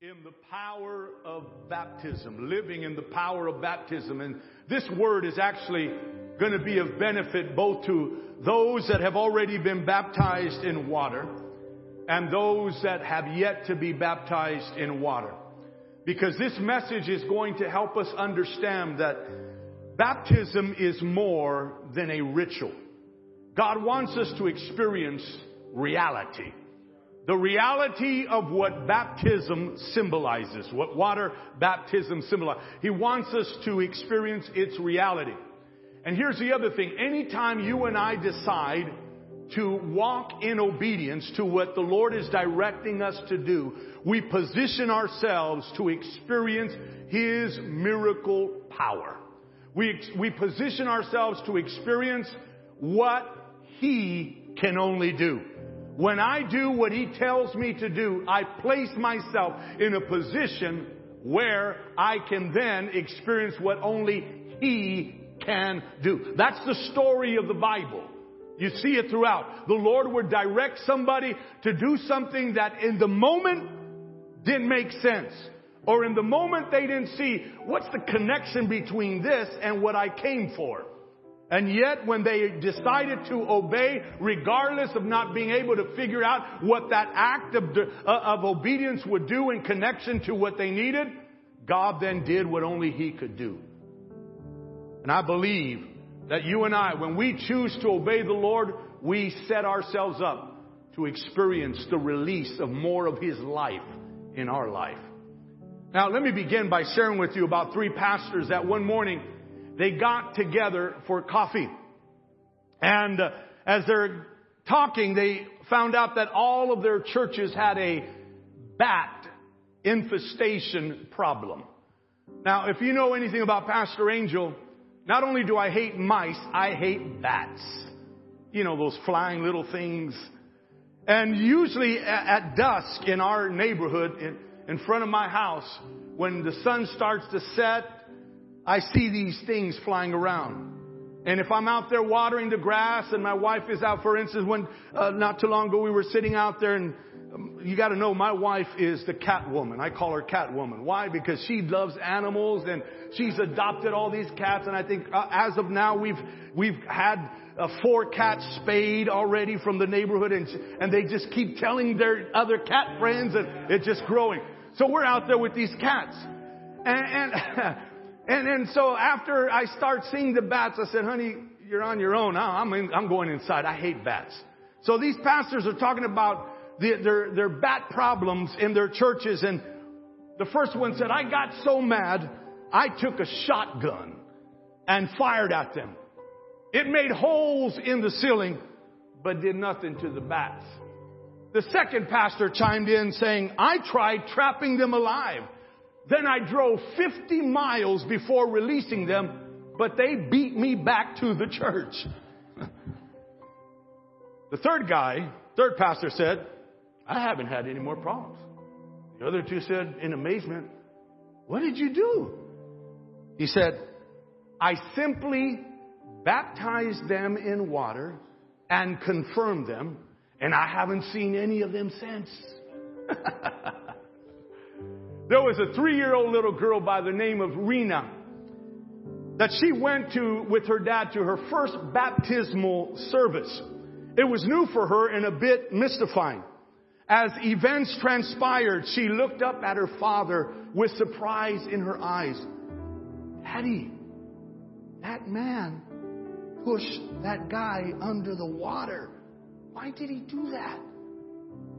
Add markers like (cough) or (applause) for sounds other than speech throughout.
in the power of baptism, living in the power of baptism. And this word is actually going to be of benefit both to those that have already been baptized in water and those that have yet to be baptized in water. Because this message is going to help us understand that baptism is more than a ritual. God wants us to experience reality the reality of what baptism symbolizes, what water baptism symbolizes. He wants us to experience its reality. And here's the other thing. Anytime you and I decide to walk in obedience to what the Lord is directing us to do, we position ourselves to experience His miracle power. We, we position ourselves to experience what He can only do. When I do what He tells me to do, I place myself in a position where I can then experience what only He can do. That's the story of the Bible. You see it throughout. The Lord would direct somebody to do something that in the moment didn't make sense. Or in the moment they didn't see what's the connection between this and what I came for. And yet, when they decided to obey, regardless of not being able to figure out what that act of, uh, of obedience would do in connection to what they needed, God then did what only He could do. And I believe that you and I, when we choose to obey the Lord, we set ourselves up to experience the release of more of His life in our life. Now, let me begin by sharing with you about three pastors that one morning they got together for coffee. And uh, as they're talking, they found out that all of their churches had a bat infestation problem. Now, if you know anything about Pastor Angel, not only do I hate mice, I hate bats. You know, those flying little things. And usually at dusk in our neighborhood, in, in front of my house, when the sun starts to set I see these things flying around. And if I'm out there watering the grass and my wife is out, for instance, when uh, not too long ago we were sitting out there and um, you got to know my wife is the cat woman. I call her cat woman. Why? Because she loves animals and she's adopted all these cats. And I think uh, as of now we've we've had four cats spayed already from the neighborhood, and and they just keep telling their other cat friends, and it's just growing. So we're out there with these cats, and. and (laughs) And, and so after I start seeing the bats, I said, honey, you're on your own. I'm, in, I'm going inside. I hate bats. So these pastors are talking about the, their, their bat problems in their churches. And the first one said, I got so mad, I took a shotgun and fired at them. It made holes in the ceiling, but did nothing to the bats. The second pastor chimed in saying, I tried trapping them alive. Then I drove 50 miles before releasing them, but they beat me back to the church. (laughs) the third guy, third pastor said, I haven't had any more problems. The other two said in amazement, What did you do? He said, I simply baptized them in water and confirmed them, and I haven't seen any of them since. (laughs) There was a three year old little girl by the name of Rena that she went to with her dad to her first baptismal service. It was new for her and a bit mystifying. As events transpired, she looked up at her father with surprise in her eyes. Daddy, that man pushed that guy under the water. Why did he do that?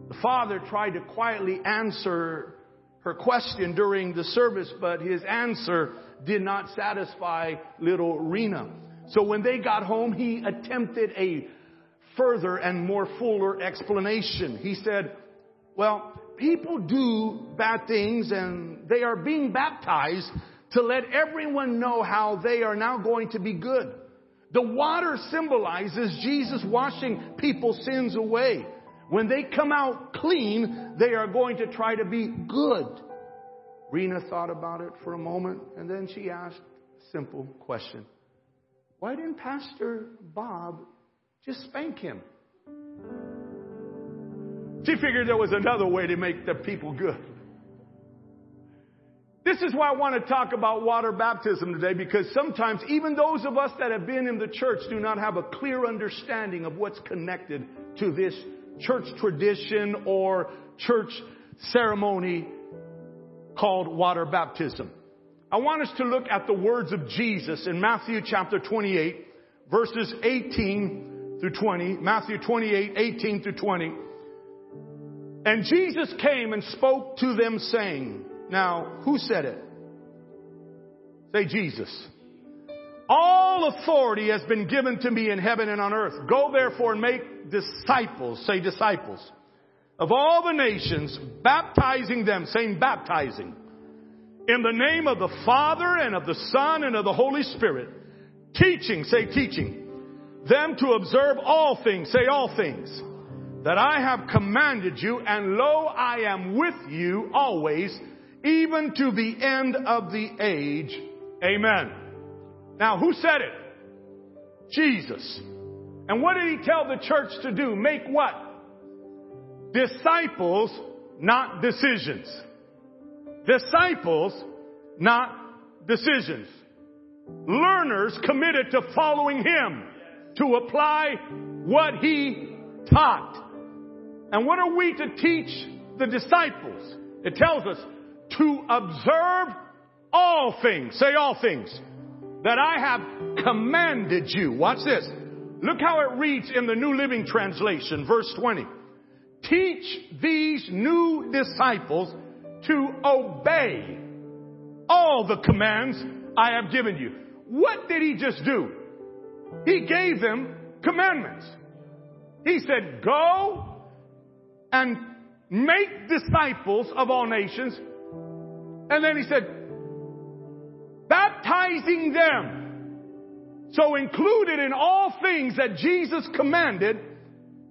The father tried to quietly answer her question during the service, but his answer did not satisfy little Rena. So when they got home, he attempted a further and more fuller explanation. He said, well, people do bad things and they are being baptized to let everyone know how they are now going to be good. The water symbolizes Jesus washing people's sins away. When they come out clean, they are going to try to be good. Rena thought about it for a moment and then she asked a simple question. Why didn't Pastor Bob just spank him? She figured there was another way to make the people good. This is why I want to talk about water baptism today because sometimes even those of us that have been in the church do not have a clear understanding of what's connected to this church tradition or church ceremony called water baptism. I want us to look at the words of Jesus in Matthew chapter 28 verses 18 through 20. Matthew 28, 18 through 20. And Jesus came and spoke to them saying, now, who said it? Say Jesus. All authority has been given to me in heaven and on earth. Go therefore and make disciples, say disciples, of all the nations, baptizing them, saying baptizing, in the name of the Father and of the Son and of the Holy Spirit, teaching, say teaching, them to observe all things, say all things, that I have commanded you, and lo, I am with you always, even to the end of the age. Amen. Now, who said it? Jesus. And what did he tell the church to do? Make what? Disciples, not decisions. Disciples, not decisions. Learners committed to following him to apply what he taught. And what are we to teach the disciples? It tells us to observe all things. Say all things. That I have commanded you. Watch this. Look how it reads in the New Living Translation, verse 20. Teach these new disciples to obey all the commands I have given you. What did he just do? He gave them commandments. He said, go and make disciples of all nations. And then he said, baptizing them. So included in all things that Jesus commanded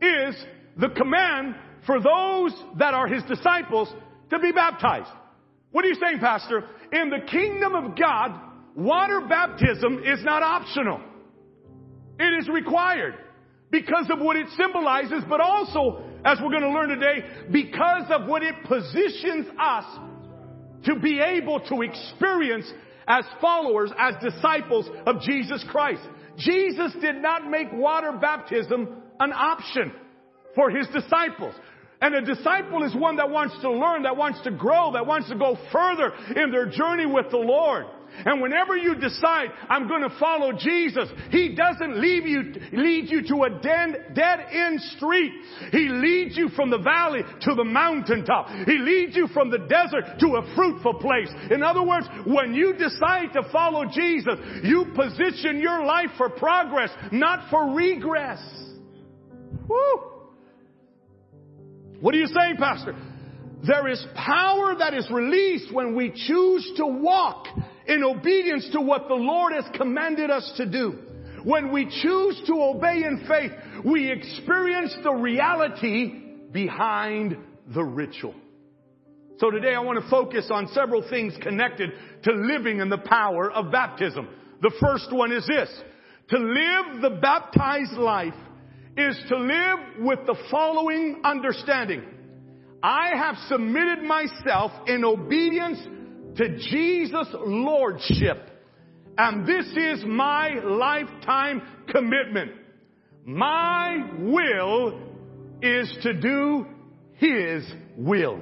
is the command for those that are his disciples to be baptized. What are you saying, Pastor? In the kingdom of God, water baptism is not optional. It is required because of what it symbolizes, but also, as we're going to learn today, because of what it positions us to be able to experience as followers, as disciples of Jesus Christ. Jesus did not make water baptism an option for his disciples. And a disciple is one that wants to learn, that wants to grow, that wants to go further in their journey with the Lord. And whenever you decide, I'm going to follow Jesus, He doesn't leave you, lead you to a dead, dead end street. He leads you from the valley to the mountaintop. He leads you from the desert to a fruitful place. In other words, when you decide to follow Jesus, you position your life for progress, not for regress. Woo! What are you saying, Pastor? There is power that is released when we choose to walk in obedience to what the Lord has commanded us to do. When we choose to obey in faith, we experience the reality behind the ritual. So today I want to focus on several things connected to living in the power of baptism. The first one is this. To live the baptized life is to live with the following understanding. I have submitted myself in obedience to Jesus' Lordship. And this is my lifetime commitment. My will is to do His will.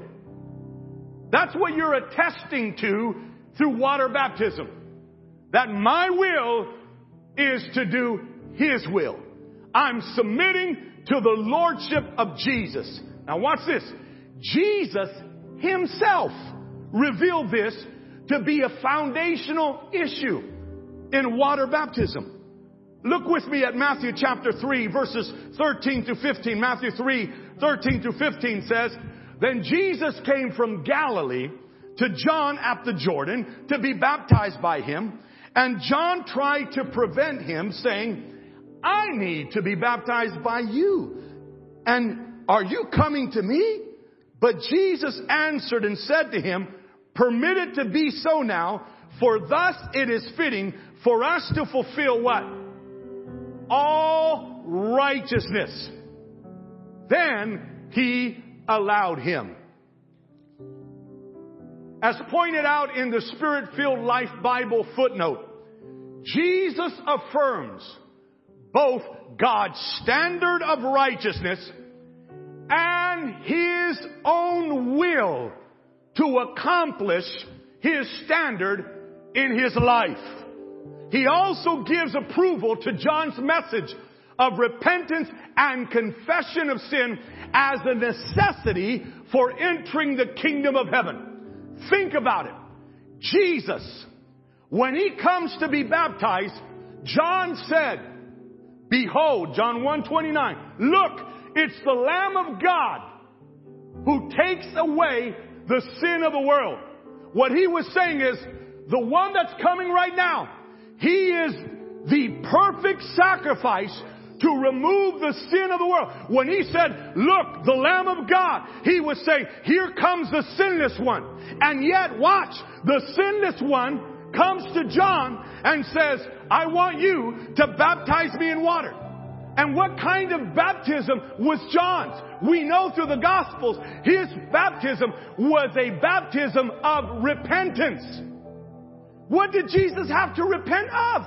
That's what you're attesting to through water baptism. That my will is to do His will. I'm submitting to the Lordship of Jesus. Now watch this. Jesus Himself revealed this to be a foundational issue in water baptism. Look with me at Matthew chapter 3 verses 13 to 15. Matthew 3, 13 to 15 says, Then Jesus came from Galilee to John at the Jordan to be baptized by him. And John tried to prevent him saying, I need to be baptized by you. And are you coming to me? But Jesus answered and said to him, Permit it to be so now, for thus it is fitting for us to fulfill what? All righteousness. Then he allowed him. as pointed out in the Spirit filled Life Bible footnote, Jesus affirms both God's standard of righteousness and His own will to accomplish His standard in His life. He also gives approval to John's message of repentance and confession of sin as a necessity for entering the kingdom of heaven. Think about it. Jesus, when he comes to be baptized, John said, Behold, John 129, look, it's the Lamb of God who takes away the sin of the world. What he was saying is, the one that's coming right now, he is the perfect sacrifice to remove the sin of the world. When he said, look, the Lamb of God, he was saying, here comes the sinless one. And yet, watch, the sinless one comes to John and says, I want you to baptize me in water. And what kind of baptism was John's? We know through the Gospels, his baptism was a baptism of repentance. What did Jesus have to repent of?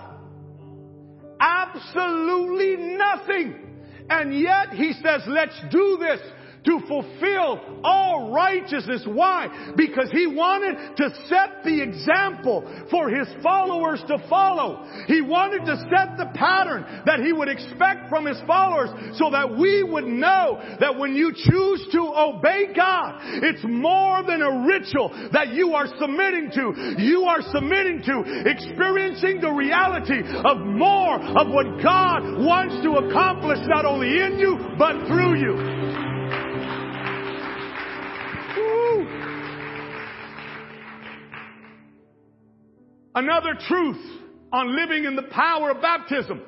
Absolutely nothing. And yet he says, let's do this to fulfill all righteousness. Why? Because he wanted to set the example for his followers to follow. He wanted to set the pattern that he would expect from his followers so that we would know that when you choose to obey God, it's more than a ritual that you are submitting to. You are submitting to experiencing the reality of more of what God wants to accomplish not only in you, but through you. Another truth on living in the power of baptism.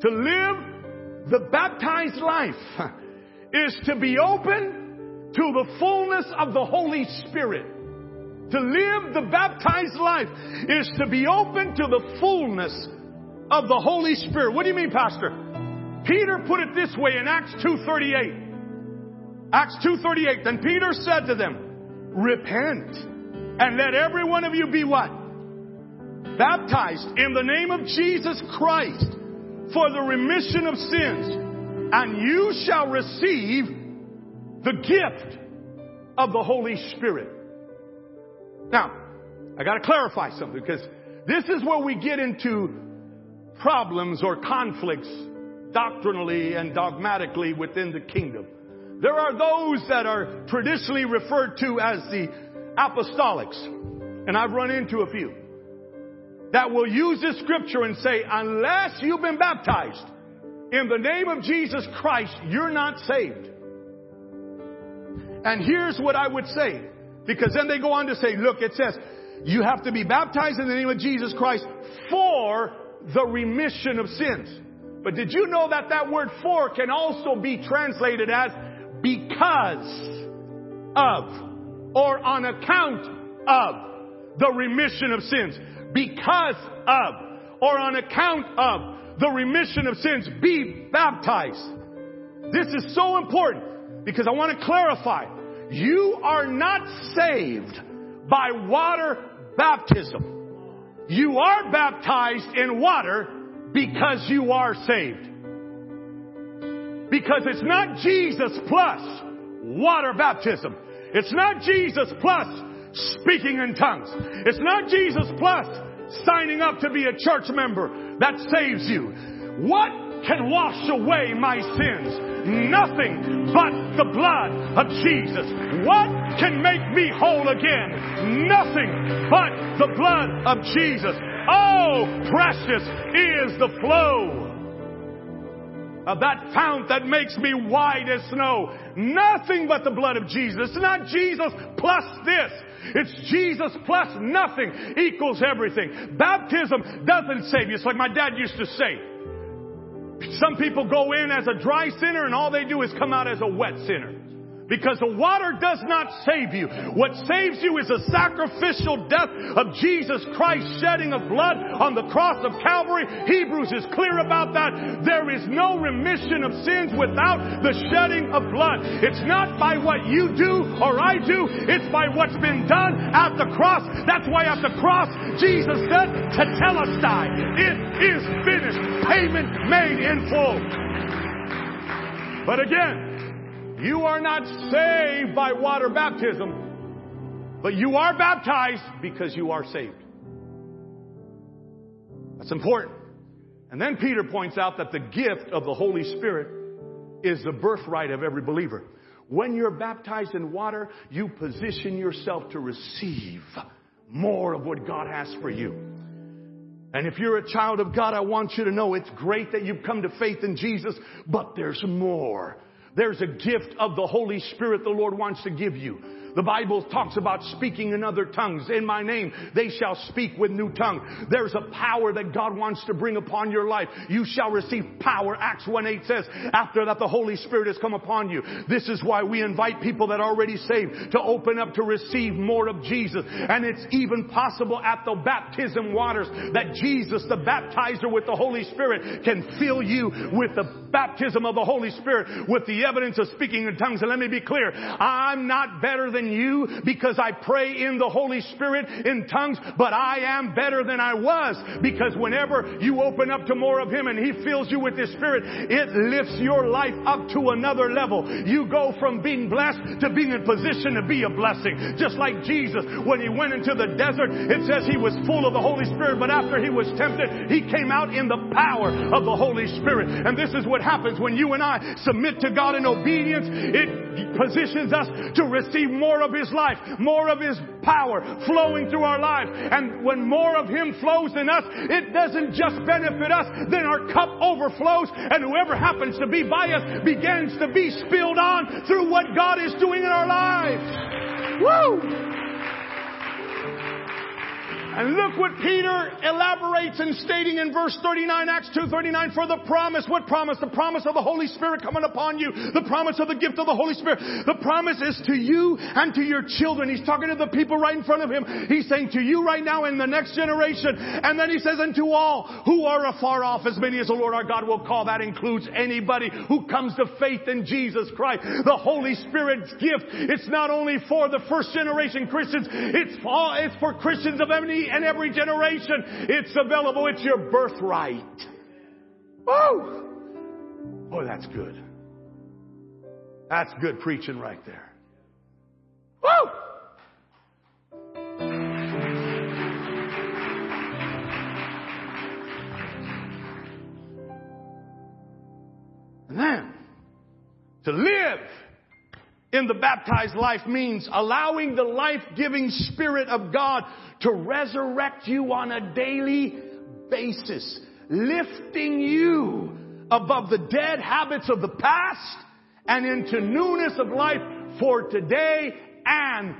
To live the baptized life (laughs) is to be open to the fullness of the Holy Spirit. To live the baptized life is to be open to the fullness of the Holy Spirit. What do you mean, Pastor? Peter put it this way in Acts 2.38. Acts 2.38. Then Peter said to them, repent and let every one of you be what? Baptized in the name of Jesus Christ for the remission of sins, and you shall receive the gift of the Holy Spirit. Now, I gotta clarify something because this is where we get into problems or conflicts doctrinally and dogmatically within the kingdom. There are those that are traditionally referred to as the apostolics, and I've run into a few that will use this scripture and say, unless you've been baptized in the name of Jesus Christ, you're not saved. And here's what I would say, because then they go on to say, look, it says, you have to be baptized in the name of Jesus Christ for the remission of sins. But did you know that that word for can also be translated as because of or on account of the remission of sins? Because of or on account of the remission of sins, be baptized. This is so important because I want to clarify. You are not saved by water baptism. You are baptized in water because you are saved. Because it's not Jesus plus water baptism. It's not Jesus plus speaking in tongues. It's not Jesus plus signing up to be a church member that saves you. What can wash away my sins? Nothing but the blood of Jesus. What can make me whole again? Nothing but the blood of Jesus. Oh, precious is the flow of that fount that makes me white as snow. Nothing but the blood of Jesus. It's not Jesus plus this. It's Jesus plus nothing equals everything. Baptism doesn't save you. It's like my dad used to say. Some people go in as a dry sinner and all they do is come out as a wet sinner. Because the water does not save you. What saves you is the sacrificial death of Jesus Christ shedding of blood on the cross of Calvary. Hebrews is clear about that. There is no remission of sins without the shedding of blood. It's not by what you do or I do. It's by what's been done at the cross. That's why at the cross, Jesus said, to tetelestai. It is finished. Payment made in full. But again, you are not saved by water baptism, but you are baptized because you are saved. That's important. And then Peter points out that the gift of the Holy Spirit is the birthright of every believer. When you're baptized in water, you position yourself to receive more of what God has for you. And if you're a child of God, I want you to know it's great that you've come to faith in Jesus, but there's more. There's a gift of the Holy Spirit the Lord wants to give you. The Bible talks about speaking in other tongues. In my name, they shall speak with new tongue. There's a power that God wants to bring upon your life. You shall receive power. Acts 1 8 says, after that the Holy Spirit has come upon you. This is why we invite people that are already saved to open up to receive more of Jesus. And it's even possible at the baptism waters that Jesus, the baptizer with the Holy Spirit, can fill you with the baptism of the Holy Spirit with the evidence of speaking in tongues. And let me be clear. I'm not better than you because I pray in the Holy Spirit in tongues, but I am better than I was because whenever you open up to more of Him and He fills you with His Spirit, it lifts your life up to another level. You go from being blessed to being in position to be a blessing. Just like Jesus, when He went into the desert, it says He was full of the Holy Spirit, but after He was tempted, He came out in the power of the Holy Spirit. And this is what happens when you and I submit to God in obedience. It positions us to receive more of His life, more of His power flowing through our lives. And when more of Him flows in us, it doesn't just benefit us, then our cup overflows and whoever happens to be by us begins to be spilled on through what God is doing in our lives. Woo! And look what Peter elaborates in stating in verse 39, Acts 2.39, for the promise. What promise? The promise of the Holy Spirit coming upon you. The promise of the gift of the Holy Spirit. The promise is to you and to your children. He's talking to the people right in front of him. He's saying to you right now and the next generation. And then he says, and to all who are afar off, as many as the Lord our God will call. That includes anybody who comes to faith in Jesus Christ. The Holy Spirit's gift. It's not only for the first generation Christians. It's for, it's for Christians of any and every generation. It's available. It's your birthright. Woo! Boy, that's good. That's good preaching right there. Woo! And then, to live in the baptized life means allowing the life-giving Spirit of God to resurrect you on a daily basis, lifting you above the dead habits of the past and into newness of life for today and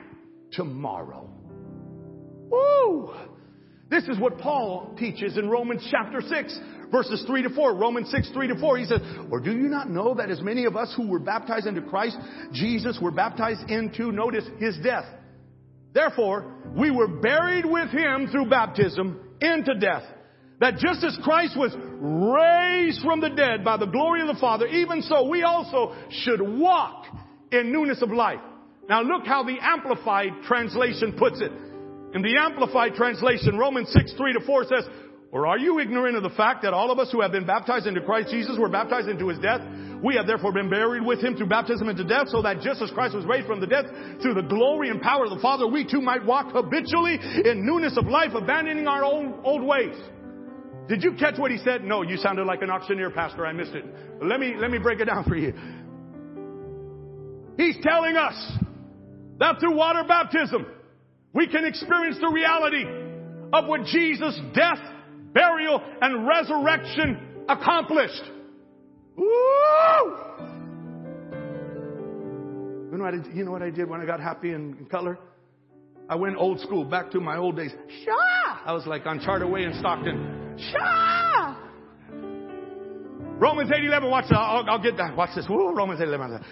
tomorrow. Woo! This is what Paul teaches in Romans chapter 6, verses 3 to 4. Romans 6, 3 to 4. He says, Or do you not know that as many of us who were baptized into Christ Jesus were baptized into, notice, his death? Therefore, we were buried with him through baptism into death. That just as Christ was raised from the dead by the glory of the Father, even so we also should walk in newness of life. Now look how the Amplified translation puts it. In the Amplified translation, Romans 6, 3 to 4 says, Or are you ignorant of the fact that all of us who have been baptized into Christ Jesus were baptized into his death? We have therefore been buried with him through baptism into death, so that just as Christ was raised from the dead through the glory and power of the Father, we too might walk habitually in newness of life, abandoning our own old ways. Did you catch what he said? No, you sounded like an auctioneer pastor. I missed it. let me, let me break it down for you. He's telling us that through water baptism, we can experience the reality of what Jesus' death, burial, and resurrection accomplished. Woo! You know, what I, you know what I did when I got happy in, Cutler? I went old school, back to my old days. Shah! I was like on Charter Way in Stockton. Shah! Romans 8, 11, watch that. I'll, I'll get that. Watch this. Woo, Romans 8, 11.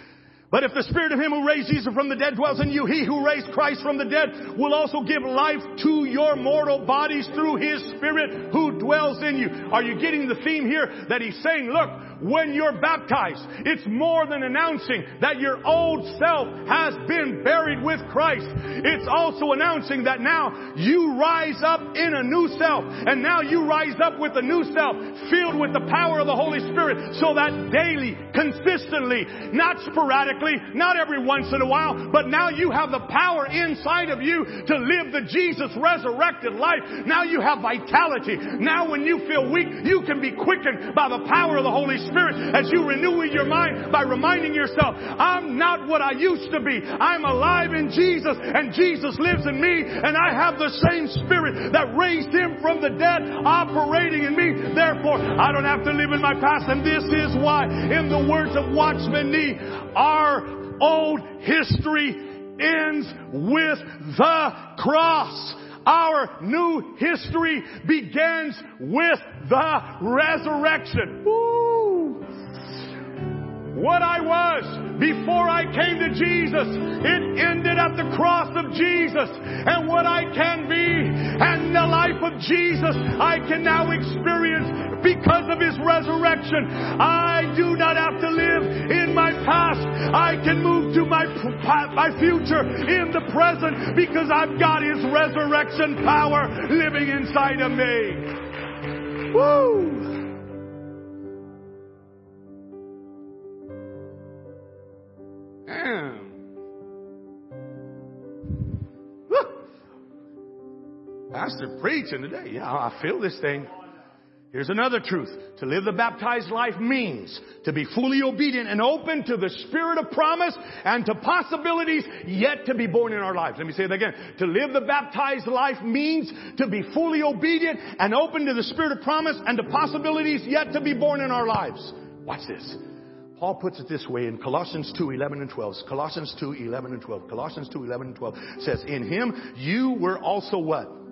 But if the spirit of him who raised Jesus from the dead dwells in you, he who raised Christ from the dead will also give life to your mortal bodies through his spirit who dwells in you. Are you getting the theme here that he's saying, look, when you're baptized, it's more than announcing that your old self has been buried with Christ. It's also announcing that now you rise up in a new self and now you rise up with a new self filled with the power of the Holy Spirit so that daily, consistently, not sporadically, not every once in a while, but now you have the power inside of you to live the Jesus resurrected life. Now you have vitality. Now when you feel weak, you can be quickened by the power of the Holy Spirit as you renew your mind by reminding yourself, I'm not what I used to be. I'm alive in Jesus and Jesus lives in me and I have the same spirit that raised him from the dead operating in me. Therefore, I don't have to live in my past and this is why in the words of Watchman Nee, our old history ends with the cross. Our new history begins with the resurrection. Woo! What I was before I came to Jesus, it ended at the cross of Jesus. And what I can be and the life of Jesus, I can now experience because of His resurrection. I do not have to live in my past. I can move to my, my future in the present because I've got His resurrection power living inside of me. Woo! Pastor preaching today. Yeah, I feel this thing. Here's another truth. To live the baptized life means to be fully obedient and open to the spirit of promise and to possibilities yet to be born in our lives. Let me say that again. To live the baptized life means to be fully obedient and open to the spirit of promise and to possibilities yet to be born in our lives. Watch this. Paul puts it this way in Colossians 2, 11 and 12. Colossians 2, 11 and 12. Colossians 2, 11 and 12 says, In him you were also what?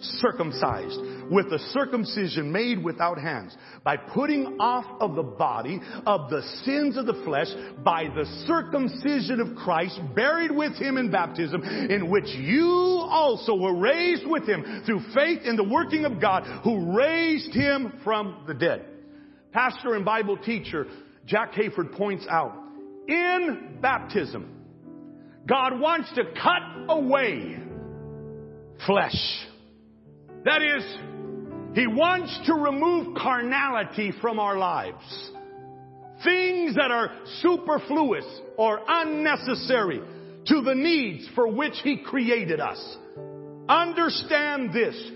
Circumcised with the circumcision made without hands by putting off of the body of the sins of the flesh by the circumcision of Christ buried with him in baptism in which you also were raised with him through faith in the working of God who raised him from the dead. Pastor and Bible teacher Jack Hayford points out in baptism God wants to cut away flesh that is, He wants to remove carnality from our lives. Things that are superfluous or unnecessary to the needs for which He created us. Understand this.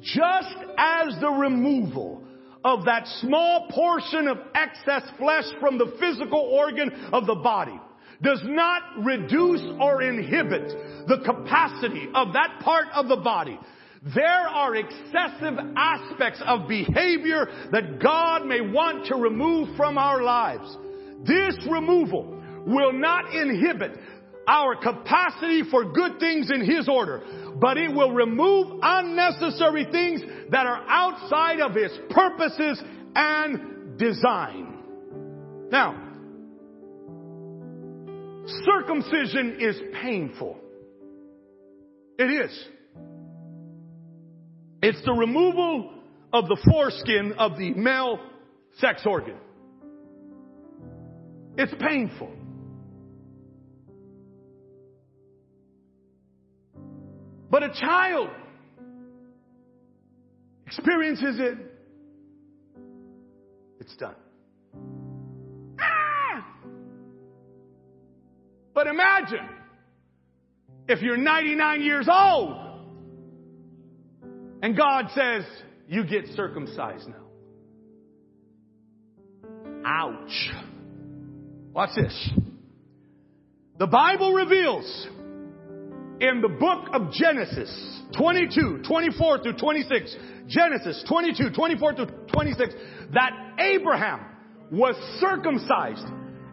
Just as the removal of that small portion of excess flesh from the physical organ of the body does not reduce or inhibit the capacity of that part of the body there are excessive aspects of behavior that God may want to remove from our lives. This removal will not inhibit our capacity for good things in His order, but it will remove unnecessary things that are outside of His purposes and design. Now, circumcision is painful. It is. It's the removal of the foreskin of the male sex organ. It's painful. But a child experiences it, it's done. Ah! But imagine if you're 99 years old and God says, you get circumcised now. Ouch. Watch this. The Bible reveals in the book of Genesis 22, 24 through 26, Genesis 22, 24 through 26, that Abraham was circumcised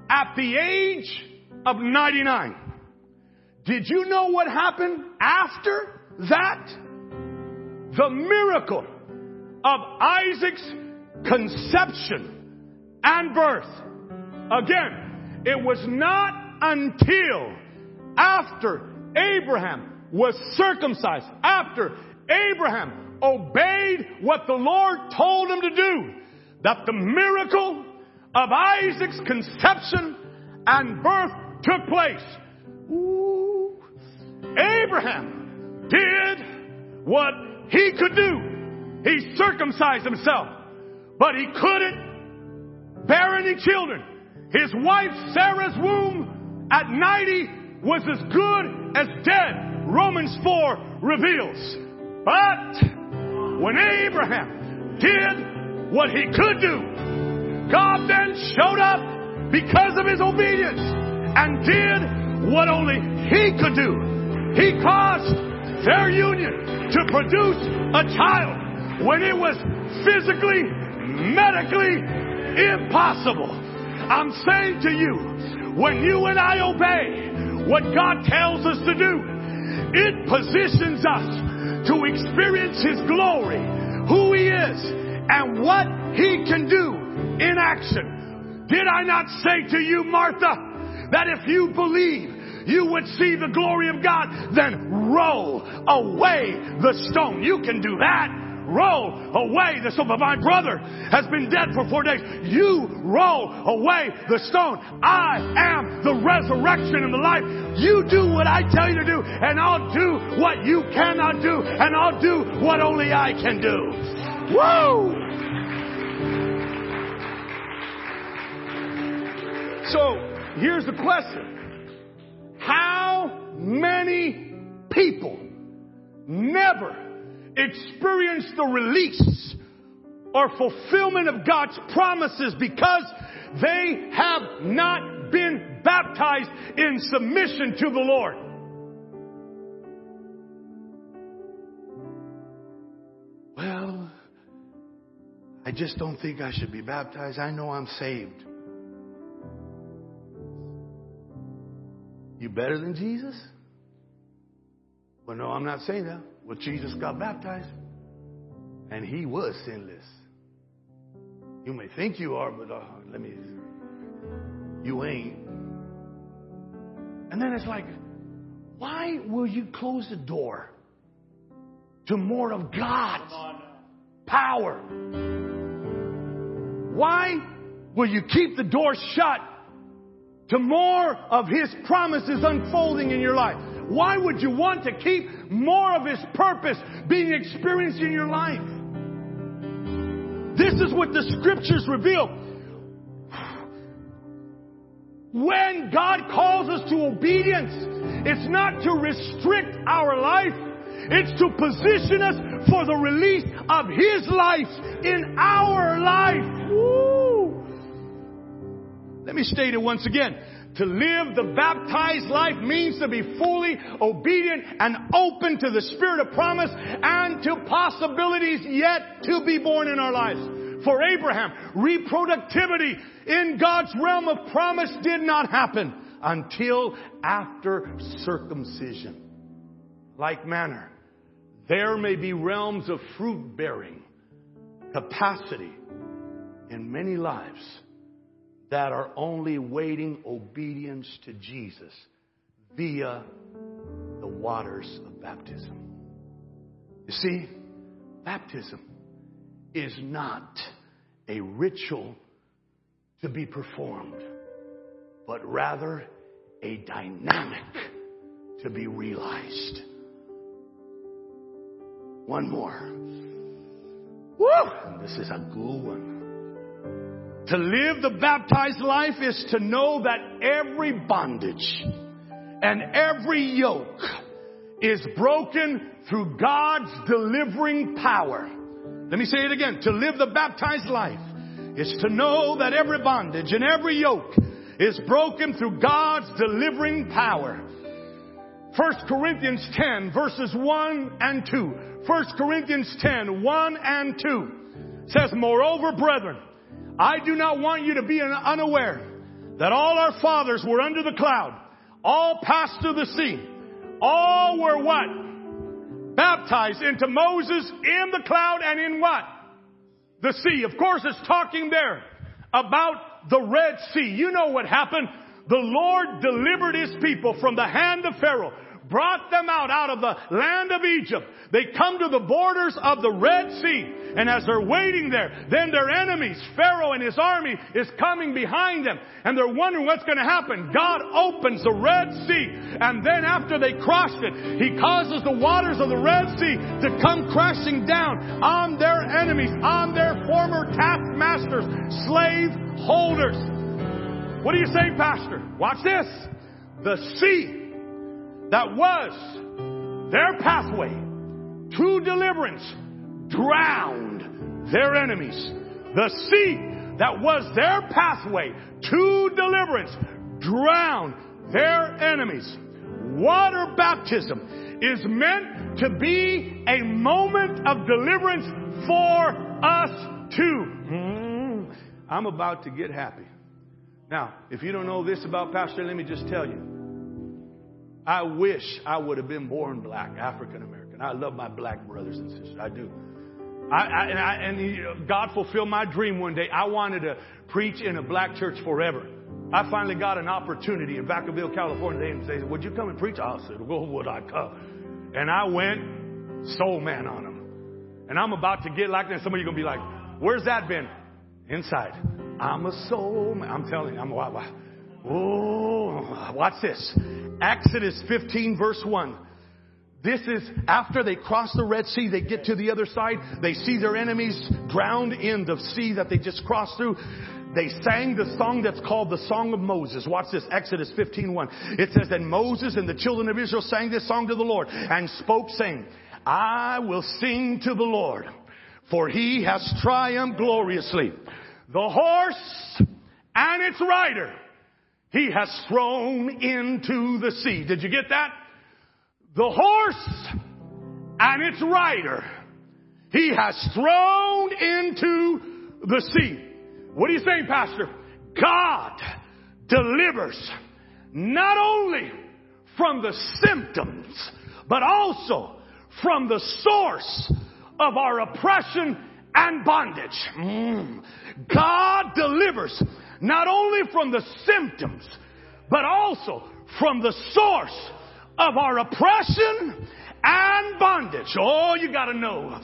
at the age of 99. Did you know what happened after that? The miracle of Isaac's conception and birth. Again, it was not until after Abraham was circumcised, after Abraham obeyed what the Lord told him to do, that the miracle of Isaac's conception and birth took place. Ooh. Abraham did what he could do. He circumcised himself, but he couldn't bear any children. His wife Sarah's womb at 90 was as good as dead. Romans 4 reveals. But when Abraham did what he could do, God then showed up because of his obedience and did what only he could do. He caused their union to produce a child when it was physically, medically impossible. I'm saying to you, when you and I obey what God tells us to do, it positions us to experience His glory, who He is, and what He can do in action. Did I not say to you, Martha, that if you believe, you would see the glory of God, then roll away the stone. You can do that roll away the stone. But my brother has been dead for four days. You roll away the stone. I am the resurrection and the life. You do what I tell you to do, and I'll do what you cannot do, and I'll do what only I can do. Woo! So, here's the question. Many people never experience the release or fulfillment of God's promises because they have not been baptized in submission to the Lord. Well, I just don't think I should be baptized. I know I'm saved. You better than Jesus? Well, no, I'm not saying that. Well, Jesus got baptized, and he was sinless. You may think you are, but uh, let me. You ain't. And then it's like, why will you close the door to more of God's power? Why will you keep the door shut to more of His promises unfolding in your life? Why would you want to keep more of His purpose being experienced in your life? This is what the scriptures reveal. When God calls us to obedience, it's not to restrict our life, it's to position us for the release of His life in our life. Woo! Let me state it once again. To live the baptized life means to be fully obedient and open to the spirit of promise and to possibilities yet to be born in our lives. For Abraham, reproductivity in God's realm of promise did not happen until after circumcision. Like manner, there may be realms of fruit bearing capacity in many lives that are only waiting obedience to Jesus via the waters of baptism. You see, baptism is not a ritual to be performed, but rather a dynamic to be realized. One more. Woo! This is a good one. To live the baptized life is to know that every bondage and every yoke is broken through God's delivering power. Let me say it again. To live the baptized life is to know that every bondage and every yoke is broken through God's delivering power. 1 Corinthians 10 verses 1 and 2. 1 Corinthians 10, 1 and 2 says, Moreover, brethren, I do not want you to be unaware that all our fathers were under the cloud, all passed through the sea, all were what? Baptized into Moses in the cloud and in what? The sea. Of course, it's talking there about the Red Sea. You know what happened. The Lord delivered his people from the hand of Pharaoh, brought them out, out of the land of Egypt. They come to the borders of the Red Sea. And as they're waiting there, then their enemies, Pharaoh and his army, is coming behind them. And they're wondering what's going to happen. God opens the Red Sea. And then after they cross it, He causes the waters of the Red Sea to come crashing down on their enemies, on their former taskmasters, slave holders. What are you saying, Pastor? Watch this. The sea that was their pathway to deliverance drowned their enemies. The sea that was their pathway to deliverance drowned their enemies. Water baptism is meant to be a moment of deliverance for us too. Mm, I'm about to get happy. Now, if you don't know this about Pastor, let me just tell you. I wish I would have been born black, African American. I love my black brothers and sisters. I do. I, I, and, I, and uh, God fulfilled my dream one day. I wanted to preach in a black church forever. I finally got an opportunity in Vacaville, California. They said, Would you come and preach? I said, Well, would I come? And I went soul man on them. And I'm about to get like that. Some of you are going to be like, Where's that been? Inside. I'm a soul man. I'm telling you, I'm a, oh, watch this. Exodus 15 verse 1. This is after they cross the Red Sea, they get to the other side, they see their enemies drowned in the sea that they just crossed through. They sang the song that's called the Song of Moses. Watch this, Exodus 15:1. It says that Moses and the children of Israel sang this song to the Lord and spoke saying, I will sing to the Lord, for he has triumphed gloriously. The horse and its rider he has thrown into the sea. Did you get that? the horse and its rider he has thrown into the sea. What are you saying, Pastor? God delivers not only from the symptoms, but also from the source of our oppression and bondage. Mm. God delivers not only from the symptoms, but also from the source of our oppression and bondage. Oh, you gotta know.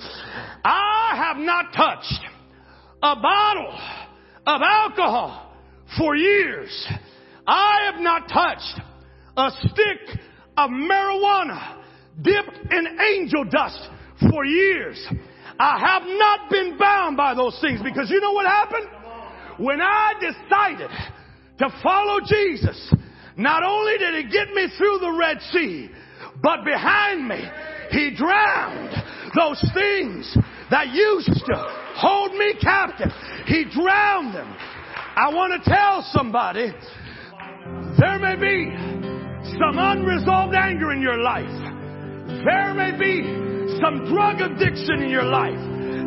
I have not touched a bottle of alcohol for years. I have not touched a stick of marijuana dipped in angel dust for years. I have not been bound by those things because you know what happened? When I decided to follow Jesus, not only did he get me through the Red Sea, but behind me, he drowned those things that used to hold me captive. He drowned them. I want to tell somebody there may be some unresolved anger in your life. There may be some drug addiction in your life.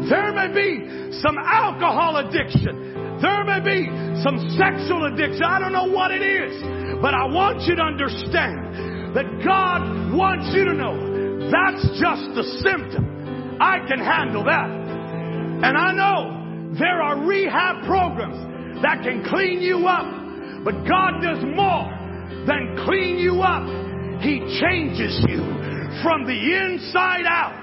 There may be some alcohol addiction. There may be some sexual addiction. I don't know what it is. But I want you to understand that God wants you to know that's just the symptom. I can handle that. And I know there are rehab programs that can clean you up. But God does more than clean you up. He changes you from the inside out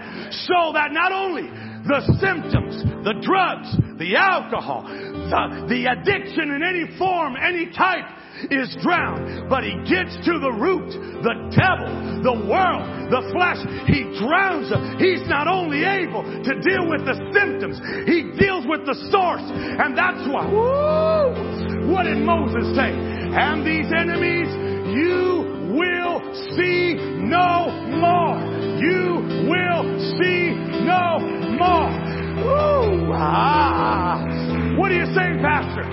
so that not only the symptoms, the drugs, the alcohol, the, the addiction in any form, any type is drowned, but he gets to the root, the devil, the world, the flesh. He drowns them. He's not only able to deal with the symptoms, he deals with the source. And that's why, woo, what did Moses say? And these enemies you will see no more. You will see no more. Ah. What are you saying, Pastor?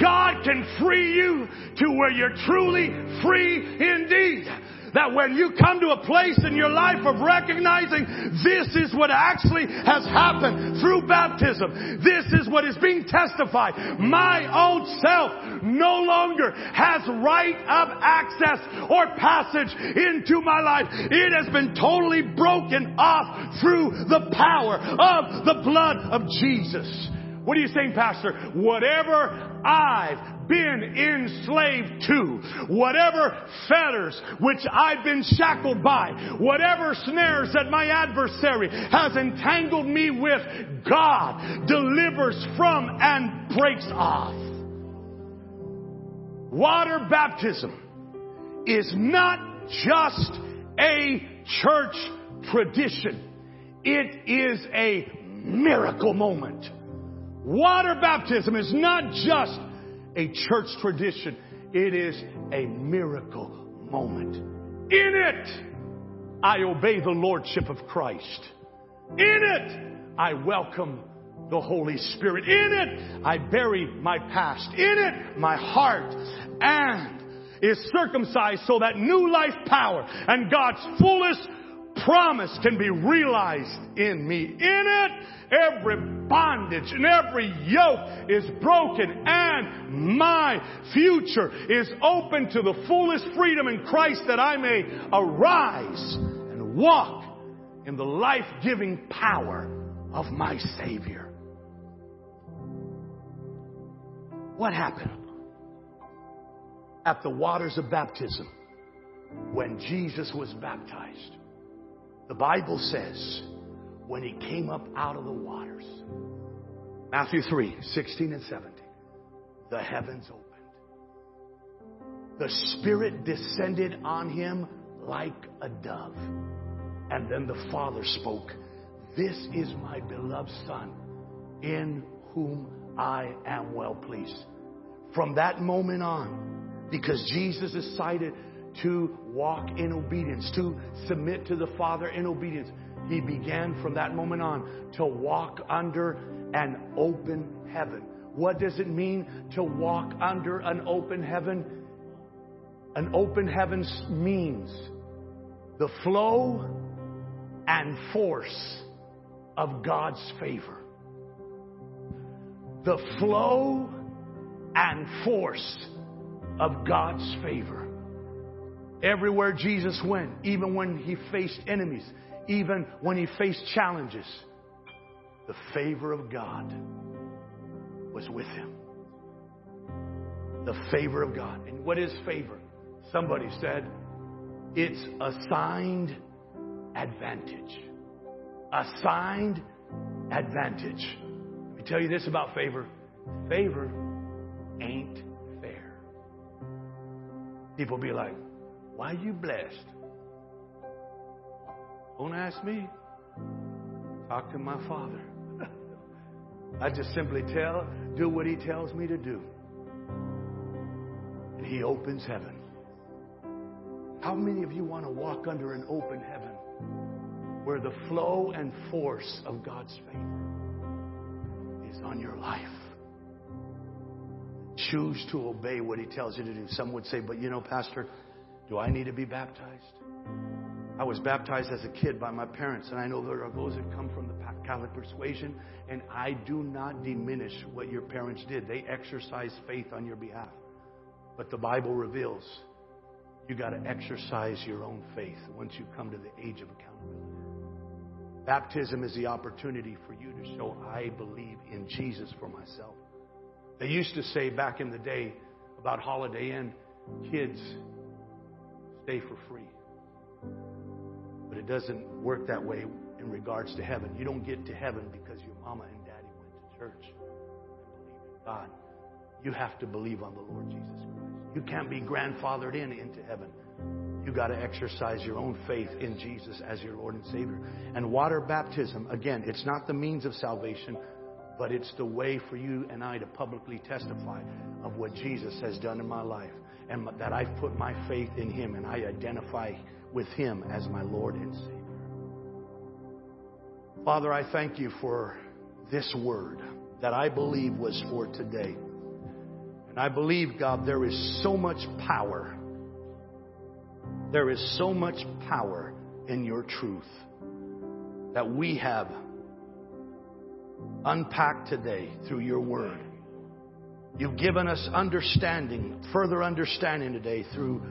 God can free you to where you're truly free indeed. That when you come to a place in your life of recognizing this is what actually has happened through baptism. This is what is being testified. My old self no longer has right of access or passage into my life. It has been totally broken off through the power of the blood of Jesus. What are you saying, Pastor? Whatever I've been enslaved to, whatever fetters which I've been shackled by, whatever snares that my adversary has entangled me with, God delivers from and breaks off. Water baptism is not just a church tradition. It is a miracle moment. Water baptism is not just a church tradition. It is a miracle moment. In it, I obey the Lordship of Christ. In it, I welcome the Holy Spirit. In it, I bury my past. In it, my heart and is circumcised so that new life power and God's fullest promise can be realized in me. In it, every bondage and every yoke is broken and my future is open to the fullest freedom in Christ that I may arise and walk in the life-giving power of my Savior. What happened at the waters of baptism when Jesus was baptized? The Bible says when he came up out of the waters, Matthew 3 16 and 17, the heavens opened. The Spirit descended on him like a dove. And then the Father spoke, This is my beloved Son, in whom I am well pleased. From that moment on, because Jesus decided to walk in obedience, to submit to the Father in obedience. He began from that moment on to walk under an open heaven. What does it mean to walk under an open heaven? An open heaven means the flow and force of God's favor. The flow and force of God's favor. Everywhere Jesus went, even when he faced enemies, even when he faced challenges, the favor of God was with him. The favor of God. And what is favor? Somebody said, it's assigned advantage. Assigned advantage. Let me tell you this about favor favor ain't fair. People be like, why are you blessed? Don't ask me. Talk to my father. (laughs) I just simply tell, do what he tells me to do. And he opens heaven. How many of you want to walk under an open heaven where the flow and force of God's favor is on your life? Choose to obey what he tells you to do. Some would say, but you know, Pastor, do I need to be baptized? I was baptized as a kid by my parents, and I know there are those that come from the Catholic persuasion, and I do not diminish what your parents did. They exercised faith on your behalf. But the Bible reveals you got to exercise your own faith once you come to the age of accountability. Baptism is the opportunity for you to show I believe in Jesus for myself. They used to say back in the day about Holiday Inn, kids stay for free. But it doesn't work that way in regards to heaven. You don't get to heaven because your mama and daddy went to church and believed in God. You have to believe on the Lord Jesus Christ. You can't be grandfathered in into heaven. You got to exercise your own faith in Jesus as your Lord and Savior. And water baptism, again, it's not the means of salvation, but it's the way for you and I to publicly testify of what Jesus has done in my life and that I've put my faith in Him and I identify with Him as my Lord and Savior. Father, I thank you for this word that I believe was for today. And I believe, God, there is so much power. There is so much power in your truth that we have unpacked today through your word. You've given us understanding, further understanding today through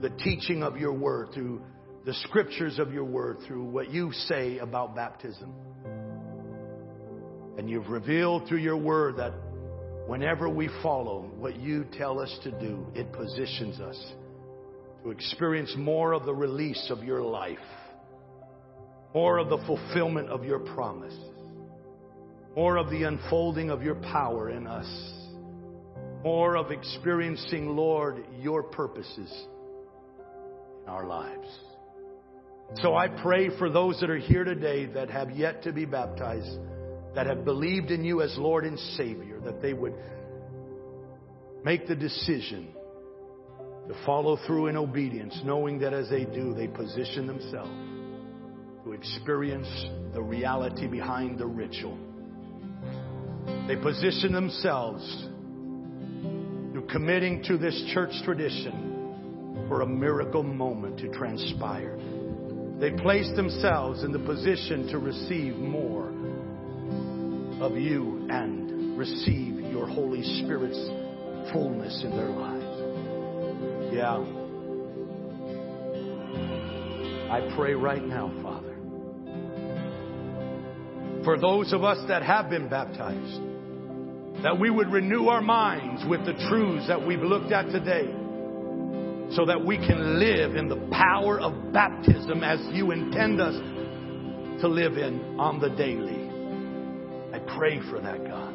the teaching of your word, through the scriptures of your word, through what you say about baptism. And you've revealed through your word that whenever we follow what you tell us to do, it positions us to experience more of the release of your life, more of the fulfillment of your promise, more of the unfolding of your power in us, more of experiencing, Lord, your purposes in our lives. So I pray for those that are here today that have yet to be baptized, that have believed in you as Lord and Savior, that they would make the decision to follow through in obedience, knowing that as they do, they position themselves to experience the reality behind the ritual. They position themselves committing to this church tradition for a miracle moment to transpire. They place themselves in the position to receive more of you and receive your Holy Spirit's fullness in their lives. Yeah. I pray right now, Father, for those of us that have been baptized, that we would renew our minds with the truths that we've looked at today so that we can live in the power of baptism as you intend us to live in on the daily. I pray for that, God.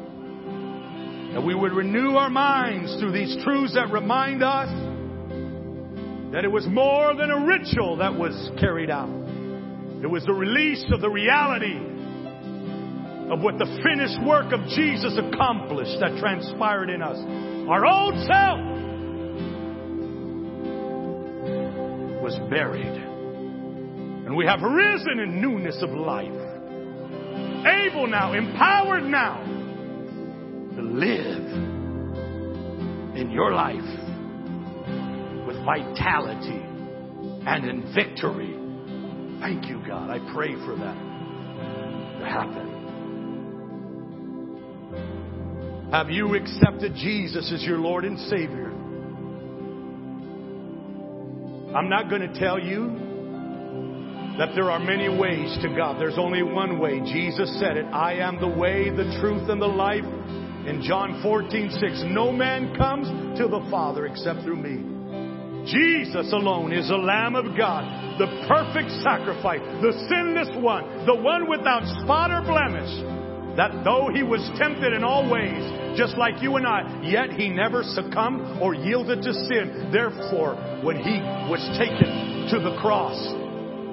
That we would renew our minds through these truths that remind us that it was more than a ritual that was carried out. It was the release of the reality of what the finished work of Jesus accomplished that transpired in us. Our old self was buried. And we have risen in newness of life. Able now, empowered now to live in your life with vitality and in victory. Thank you, God. I pray for that to happen. Have you accepted Jesus as your Lord and Savior? I'm not going to tell you that there are many ways to God. There's only one way. Jesus said it. I am the way, the truth, and the life. In John 14, 6, no man comes to the Father except through me. Jesus alone is the Lamb of God, the perfect sacrifice, the sinless one, the one without spot or blemish. That though he was tempted in all ways, just like you and I, yet he never succumbed or yielded to sin. Therefore, when he was taken to the cross,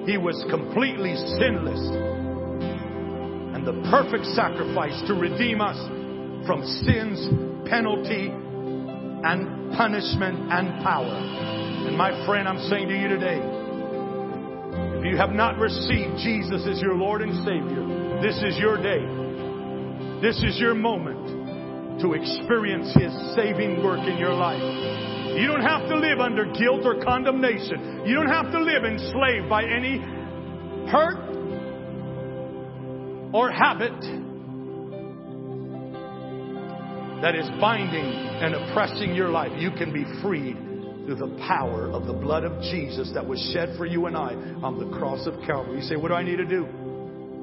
he was completely sinless and the perfect sacrifice to redeem us from sin's penalty and punishment and power. And my friend, I'm saying to you today, if you have not received Jesus as your Lord and Savior, this is your day. This is your moment to experience His saving work in your life. You don't have to live under guilt or condemnation. You don't have to live enslaved by any hurt or habit that is binding and oppressing your life. You can be freed through the power of the blood of Jesus that was shed for you and I on the cross of Calvary. You say, What do I need to do?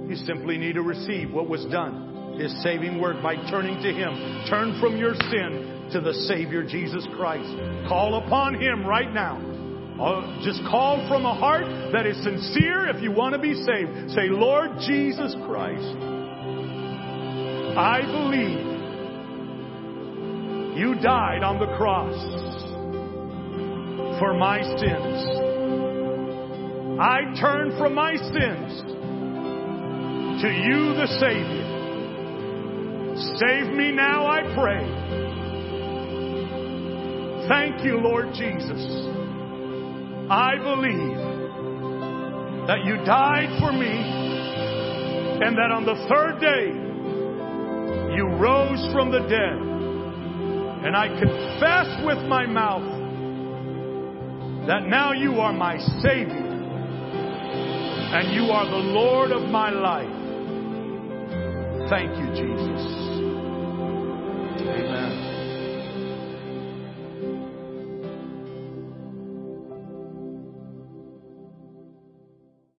You simply need to receive what was done, His saving work, by turning to Him. Turn from your sin to the Savior Jesus Christ. Call upon Him right now. Uh, just call from a heart that is sincere if you want to be saved. Say, Lord Jesus Christ, I believe you died on the cross for my sins. I turn from my sins to you, the Savior. Save me now, I pray. Thank you, Lord Jesus. I believe that you died for me and that on the third day you rose from the dead. And I confess with my mouth that now you are my Savior and you are the Lord of my life. Thank you, Jesus.